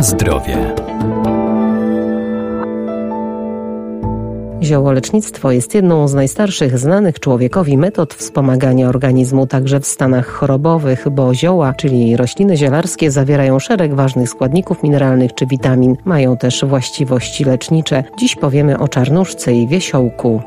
Zdrowie. Ziołolecznictwo jest jedną z najstarszych znanych człowiekowi metod wspomagania organizmu także w stanach chorobowych, bo zioła, czyli rośliny zielarskie, zawierają szereg ważnych składników mineralnych czy witamin. Mają też właściwości lecznicze. Dziś powiemy o czarnuszce i wiesiołku.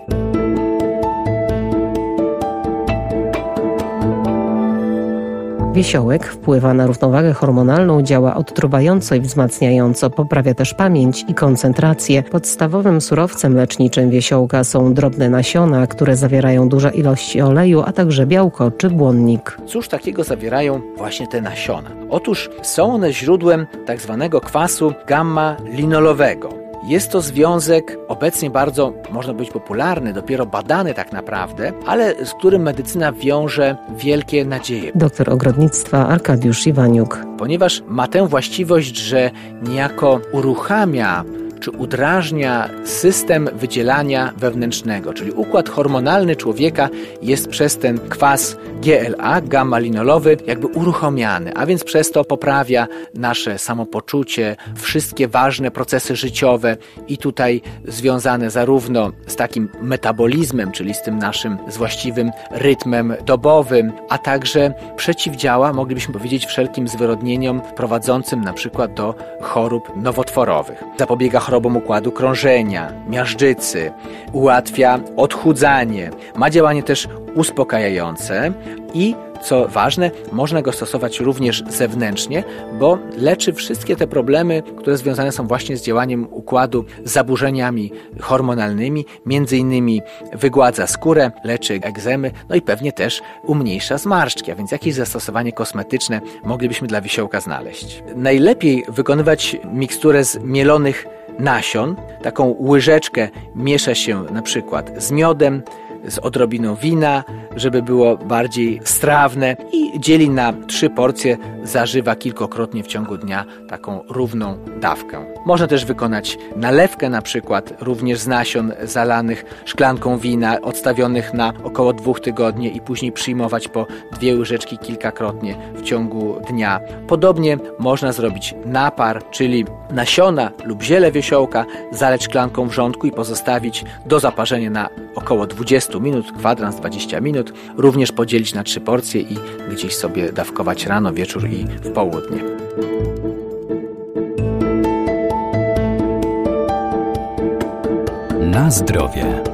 Wiesiołek wpływa na równowagę hormonalną, działa odtruwająco i wzmacniająco, poprawia też pamięć i koncentrację. Podstawowym surowcem leczniczym wiesiołka są drobne nasiona, które zawierają duże ilości oleju, a także białko czy błonnik. Cóż takiego zawierają właśnie te nasiona? Otóż są one źródłem tak zwanego kwasu gamma-linolowego. Jest to związek obecnie bardzo, można być popularny, dopiero badany tak naprawdę, ale z którym medycyna wiąże wielkie nadzieje. Doktor ogrodnictwa Arkadiusz Iwaniuk. Ponieważ ma tę właściwość, że niejako uruchamia czy udrażnia system wydzielania wewnętrznego, czyli układ hormonalny człowieka jest przez ten kwas GLA, gamma-linolowy, jakby uruchomiany, a więc przez to poprawia nasze samopoczucie, wszystkie ważne procesy życiowe i tutaj związane zarówno z takim metabolizmem, czyli z tym naszym z właściwym rytmem dobowym, a także przeciwdziała, moglibyśmy powiedzieć, wszelkim zwyrodnieniom prowadzącym na przykład do chorób nowotworowych. Zapobiega chorobom układu krążenia, miażdżycy, ułatwia odchudzanie, ma działanie też uspokajające i co ważne, można go stosować również zewnętrznie, bo leczy wszystkie te problemy, które związane są właśnie z działaniem układu, zaburzeniami hormonalnymi, między innymi wygładza skórę, leczy egzemy, no i pewnie też umniejsza zmarszczki, a więc jakieś zastosowanie kosmetyczne moglibyśmy dla wisiołka znaleźć. Najlepiej wykonywać miksturę z mielonych nasion. Taką łyżeczkę miesza się na przykład z miodem, z odrobiną wina, żeby było bardziej strawne i dzieli na trzy porcje, zażywa kilkokrotnie w ciągu dnia taką równą dawkę. Można też wykonać nalewkę na przykład również z nasion zalanych szklanką wina odstawionych na około dwóch tygodni i później przyjmować po dwie łyżeczki kilkakrotnie w ciągu dnia. Podobnie można zrobić napar, czyli nasiona lub ziele wiesiołka zaleć szklanką wrzątku i pozostawić do zaparzenia na około 20 minut, kwadrans 20 minut, również podzielić na trzy porcje i gdzieś sobie dawkować rano, wieczór i w południe. Na zdrowie.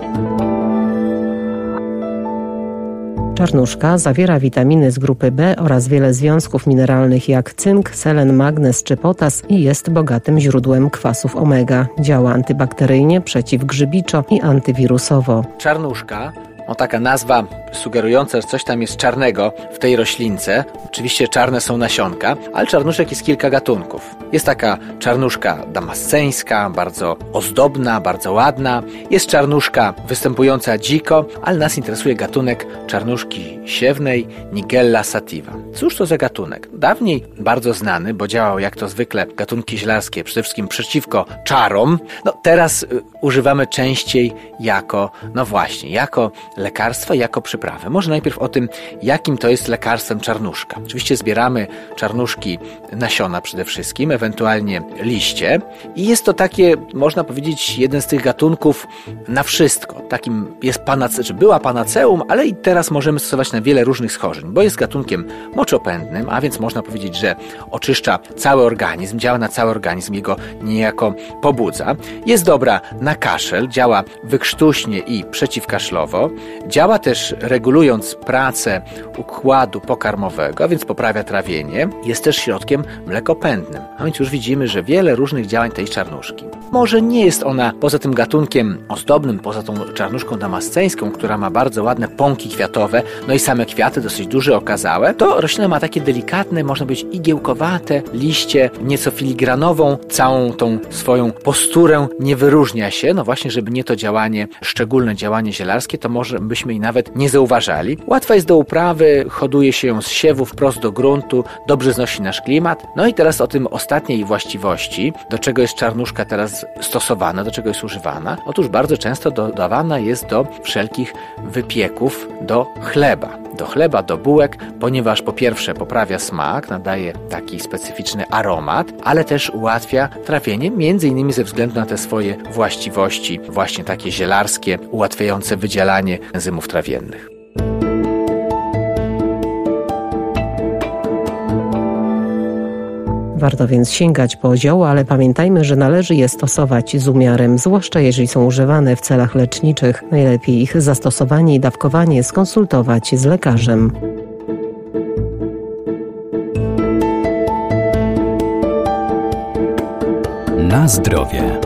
Czarnuszka zawiera witaminy z grupy B oraz wiele związków mineralnych jak cynk, selen, magnez czy potas i jest bogatym źródłem kwasów omega. Działa antybakteryjnie, przeciwgrzybiczo i antywirusowo. Czarnuszka o taka nazwa sugerująca, że coś tam jest czarnego w tej roślince. Oczywiście czarne są nasionka, ale czarnuszek jest kilka gatunków. Jest taka czarnuszka damasceńska, bardzo ozdobna, bardzo ładna. Jest czarnuszka występująca dziko, ale nas interesuje gatunek czarnuszki siewnej Nigella sativa. Cóż to za gatunek? Dawniej bardzo znany, bo działał jak to zwykle gatunki zielarskie, przede wszystkim przeciwko czarom. No teraz y, używamy częściej jako, no właśnie, jako lekarstwa, jako przyprawy. Może najpierw o tym, jakim to jest lekarstwem czarnuszka. Oczywiście zbieramy czarnuszki nasiona przede wszystkim, ewentualnie liście i jest to takie, można powiedzieć, jeden z tych gatunków na wszystko. Takim jest panace, czy była panaceum, ale i teraz możemy stosować na wiele różnych schorzeń, bo jest gatunkiem moczopędnym, a więc można powiedzieć, że oczyszcza cały organizm, działa na cały organizm, jego niejako pobudza. Jest dobra na kaszel, działa wykrztuśnie i przeciwkaszlowo, działa też regulując pracę układu pokarmowego, a więc poprawia trawienie, jest też środkiem mlekopędnym. A więc już widzimy, że wiele różnych działań tej czarnuszki. Może nie jest ona poza tym gatunkiem ozdobnym, poza tą czarnuszką damasceńską, która ma bardzo ładne pąki kwiatowe, no i same kwiaty dosyć duże, okazałe, to roślina ma takie delikatne, można być igiełkowate liście, nieco filigranową, całą tą swoją posturę nie wyróżnia się, no właśnie, żeby nie to działanie, szczególne działanie zielarskie, to może byśmy jej nawet nie zauważali. Łatwa jest do uprawy, hoduje się ją z siewu wprost do gruntu, dobrze znosi nasz klimat. No i teraz o tym ostatniej właściwości, do czego jest czarnuszka teraz stosowana, do czego jest używana. Otóż bardzo często dodawana jest do wszelkich wypieków, do chleba. do chleba, do bułek, ponieważ po pierwsze poprawia smak, nadaje taki specyficzny aromat, ale też ułatwia trawienie, między innymi ze względu na te swoje właściwości, właśnie takie zielarskie, ułatwiające wydzielanie enzymów trawiennych. Warto więc sięgać po zioła, ale pamiętajmy, że należy je stosować z umiarem, zwłaszcza jeżeli są używane w celach leczniczych. Najlepiej ich zastosowanie i dawkowanie skonsultować z lekarzem. Na zdrowie.